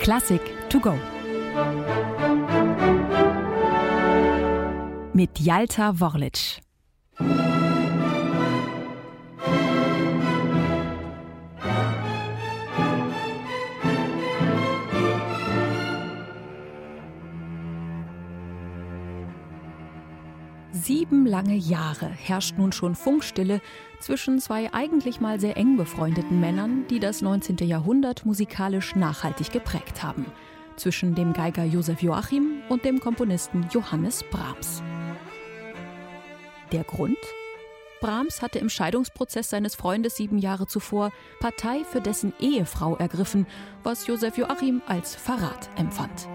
Klassik to go. Mit Jalta Worlic. Sieben lange Jahre herrscht nun schon Funkstille zwischen zwei eigentlich mal sehr eng befreundeten Männern, die das 19. Jahrhundert musikalisch nachhaltig geprägt haben. Zwischen dem Geiger Josef Joachim und dem Komponisten Johannes Brahms. Der Grund? Brahms hatte im Scheidungsprozess seines Freundes sieben Jahre zuvor Partei für dessen Ehefrau ergriffen, was Josef Joachim als Verrat empfand.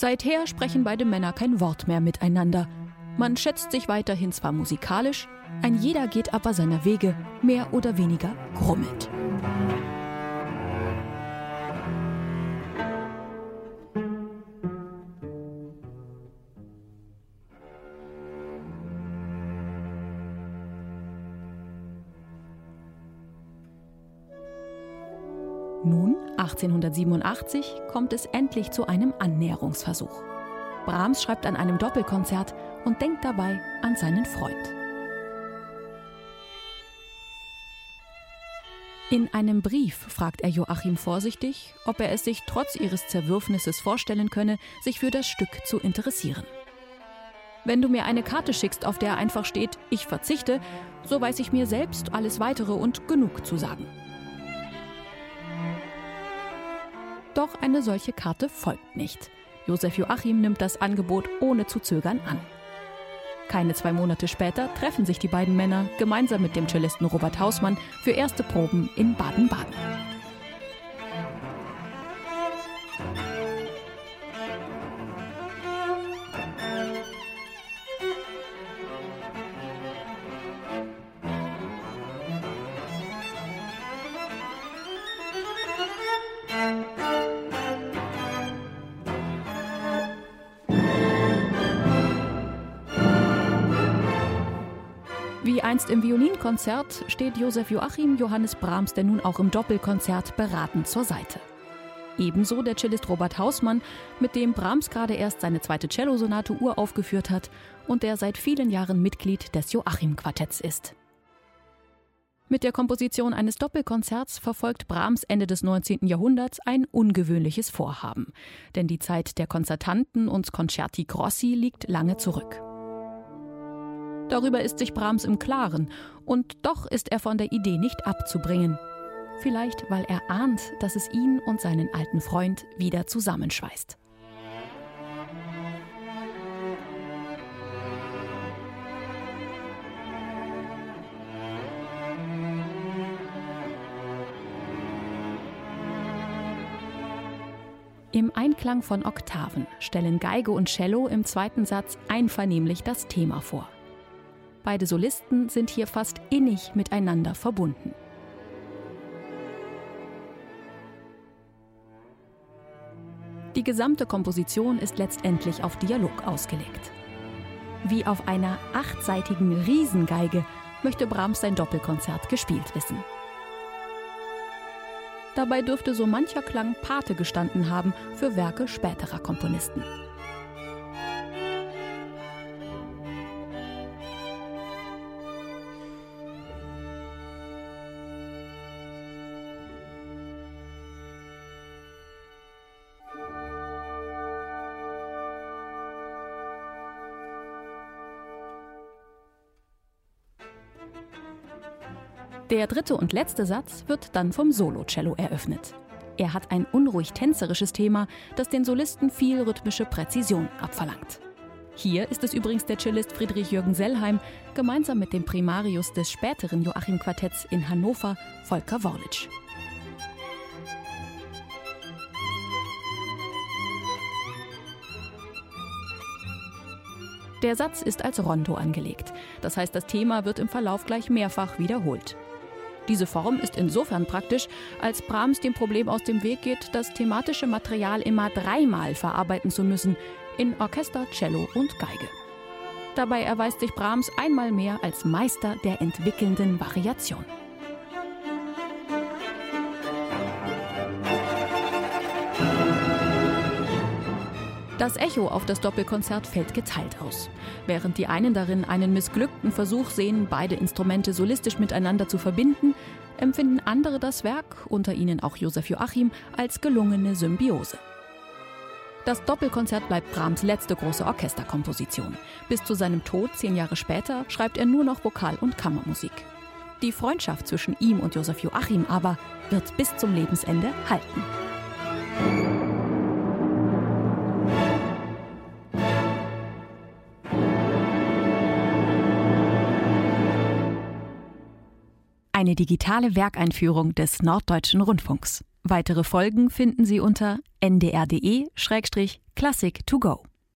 Seither sprechen beide Männer kein Wort mehr miteinander. Man schätzt sich weiterhin zwar musikalisch, ein jeder geht aber seiner Wege, mehr oder weniger grummelnd. Nun, 1887, kommt es endlich zu einem Annäherungsversuch. Brahms schreibt an einem Doppelkonzert und denkt dabei an seinen Freund. In einem Brief fragt er Joachim vorsichtig, ob er es sich trotz ihres Zerwürfnisses vorstellen könne, sich für das Stück zu interessieren. Wenn du mir eine Karte schickst, auf der einfach steht, ich verzichte, so weiß ich mir selbst alles weitere und genug zu sagen. Doch eine solche Karte folgt nicht. Josef Joachim nimmt das Angebot ohne zu zögern an. Keine zwei Monate später treffen sich die beiden Männer gemeinsam mit dem Cellisten Robert Hausmann für erste Proben in Baden-Baden. Wie einst im Violinkonzert steht Josef Joachim Johannes Brahms denn nun auch im Doppelkonzert beratend zur Seite. Ebenso der Cellist Robert Hausmann, mit dem Brahms gerade erst seine zweite Cellosonate uraufgeführt hat und der seit vielen Jahren Mitglied des Joachim-Quartetts ist. Mit der Komposition eines Doppelkonzerts verfolgt Brahms Ende des 19. Jahrhunderts ein ungewöhnliches Vorhaben. Denn die Zeit der Konzertanten und Concerti Grossi liegt lange zurück. Darüber ist sich Brahms im Klaren, und doch ist er von der Idee nicht abzubringen. Vielleicht, weil er ahnt, dass es ihn und seinen alten Freund wieder zusammenschweißt. Im Einklang von Oktaven stellen Geige und Cello im zweiten Satz einvernehmlich das Thema vor. Beide Solisten sind hier fast innig miteinander verbunden. Die gesamte Komposition ist letztendlich auf Dialog ausgelegt. Wie auf einer achtseitigen Riesengeige möchte Brahms sein Doppelkonzert gespielt wissen. Dabei dürfte so mancher Klang Pate gestanden haben für Werke späterer Komponisten. Der dritte und letzte Satz wird dann vom Solo-Cello eröffnet. Er hat ein unruhig tänzerisches Thema, das den Solisten viel rhythmische Präzision abverlangt. Hier ist es übrigens der Cellist Friedrich Jürgen Sellheim gemeinsam mit dem Primarius des späteren Joachim-Quartetts in Hannover, Volker Worlitsch. Der Satz ist als Rondo angelegt. Das heißt, das Thema wird im Verlauf gleich mehrfach wiederholt. Diese Form ist insofern praktisch, als Brahms dem Problem aus dem Weg geht, das thematische Material immer dreimal verarbeiten zu müssen, in Orchester, Cello und Geige. Dabei erweist sich Brahms einmal mehr als Meister der entwickelnden Variation. Das Echo auf das Doppelkonzert fällt geteilt aus. Während die einen darin einen missglückten Versuch sehen, beide Instrumente solistisch miteinander zu verbinden, empfinden andere das Werk, unter ihnen auch Josef Joachim, als gelungene Symbiose. Das Doppelkonzert bleibt Brahms letzte große Orchesterkomposition. Bis zu seinem Tod zehn Jahre später schreibt er nur noch Vokal- und Kammermusik. Die Freundschaft zwischen ihm und Josef Joachim aber wird bis zum Lebensende halten. Eine digitale Werkeinführung des Norddeutschen Rundfunks. Weitere Folgen finden Sie unter ndr.de-classic to go.